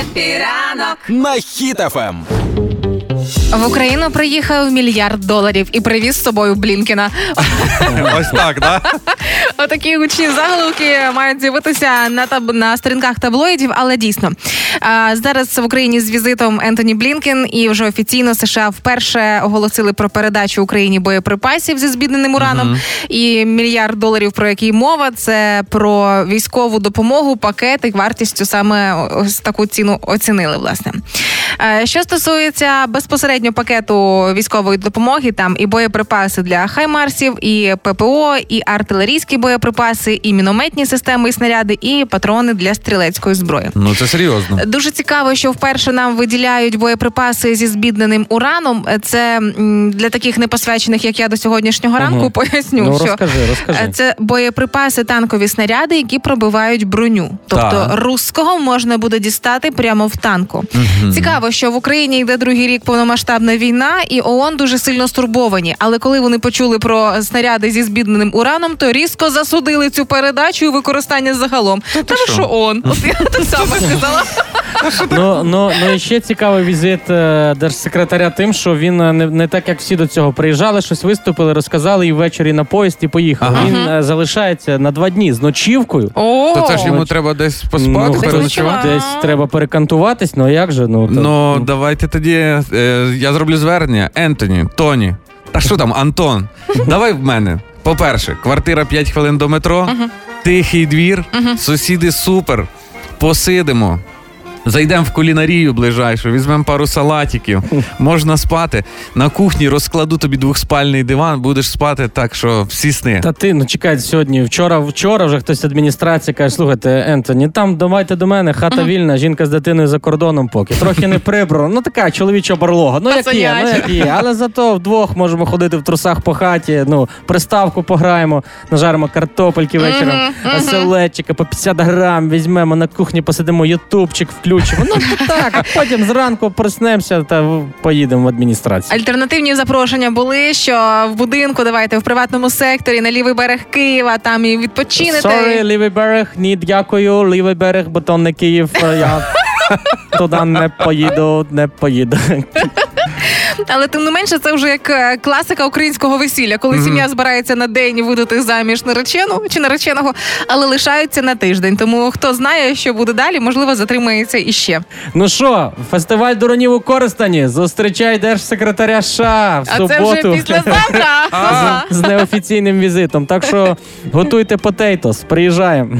Happy ранок на Ем. Хіт FM. В Україну приїхав мільярд доларів і привіз з собою Блінкіна. Ось так, да? Отакі гучні заголовки мають з'явитися на таб на сторінках таблоїдів, але дійсно а, зараз в Україні з візитом Ентоні Блінкен і вже офіційно США вперше оголосили про передачу Україні боєприпасів зі збідненим ураном. І мільярд доларів, про який мова, це про військову допомогу, пакети вартістю саме ось таку ціну оцінили. Власне, що стосується безпосередньо пакету військової допомоги, там і боєприпаси для хаймарсів, і ППО, і артилерійські боєприпаси, і мінометні системи і снаряди, і патрони для стрілецької зброї. Ну це серйозно. Дуже цікаво, що вперше нам виділяють боєприпаси зі збідненим ураном. Це для таких непосвячених, як я до сьогоднішнього ранку, поясню, Ну, що розкажи, розкажи. е, це боєприпаси, танкові снаряди, які пробивають броню. Тобто Так. руського можна буде дістати прямо в танку. Цікаво, що в Україні йде другий рік повномасштабна війна, і ООН дуже сильно стурбовані. Але коли вони почули про снаряди зі збідненим ураном, то різко засудили цю передачу і використання загалом. Та що ООН? От я так само сказала. Ну, ну, ну і ще цікавий візит е, держсекретаря тим, що він е, не, не так, як всі до цього приїжджали, щось виступили, розказали і ввечері на поїзд і поїхали. Ага. Він е, залишається на два дні з ночівкою. О, То це ж йому треба десь поспати, ну, переночувати. десь треба перекантуватись, ну а як же? Ну, то- Ну, давайте тоді е, я зроблю звернення. Ентоні, Тоні. Та що там, Антон? Давай в мене. По-перше, квартира 5 хвилин до метро, тихий двір, сусіди супер. Посидимо. Зайдемо в кулінарію ближайшу, візьмемо пару салатиків, можна спати. На кухні розкладу тобі двохспальний диван, будеш спати так, що всі сни. Та ти, ну чекай, сьогодні, вчора, вчора вже хтось з адміністрації каже, слухайте, Ентоні, там давайте до мене, хата вільна, жінка з дитиною за кордоном поки. Трохи не прибрано. Ну така чоловіча барлога. Ну як є, ну як є. Але зато вдвох можемо ходити в трусах по хаті, ну, приставку пограємо, нажаримо картопельки вечором, оселедчика по 50 грам, візьмемо на кухні, посидимо, ютубчик включимо. Ну так, а потім зранку проснемося та поїдемо в адміністрацію. Альтернативні запрошення були, що в будинку давайте в приватному секторі на лівий берег Києва, там і відпочинете. Sorry, лівий берег, ні, дякую, лівий берег, бо то не Київ. Я туди не поїду, не поїду. Але тим не менше, це вже як е, класика українського весілля, коли сім'я збирається на день видати заміж наречену чи нареченого, але лишаються на тиждень. Тому хто знає, що буде далі, можливо, затримається іще. Ну що, фестиваль дуронів у Коростені. Зустрічай держсекретаря США в А суботу. це вже післязавтра. Ага. з неофіційним візитом. Так що готуйте потейтос, приїжджаємо.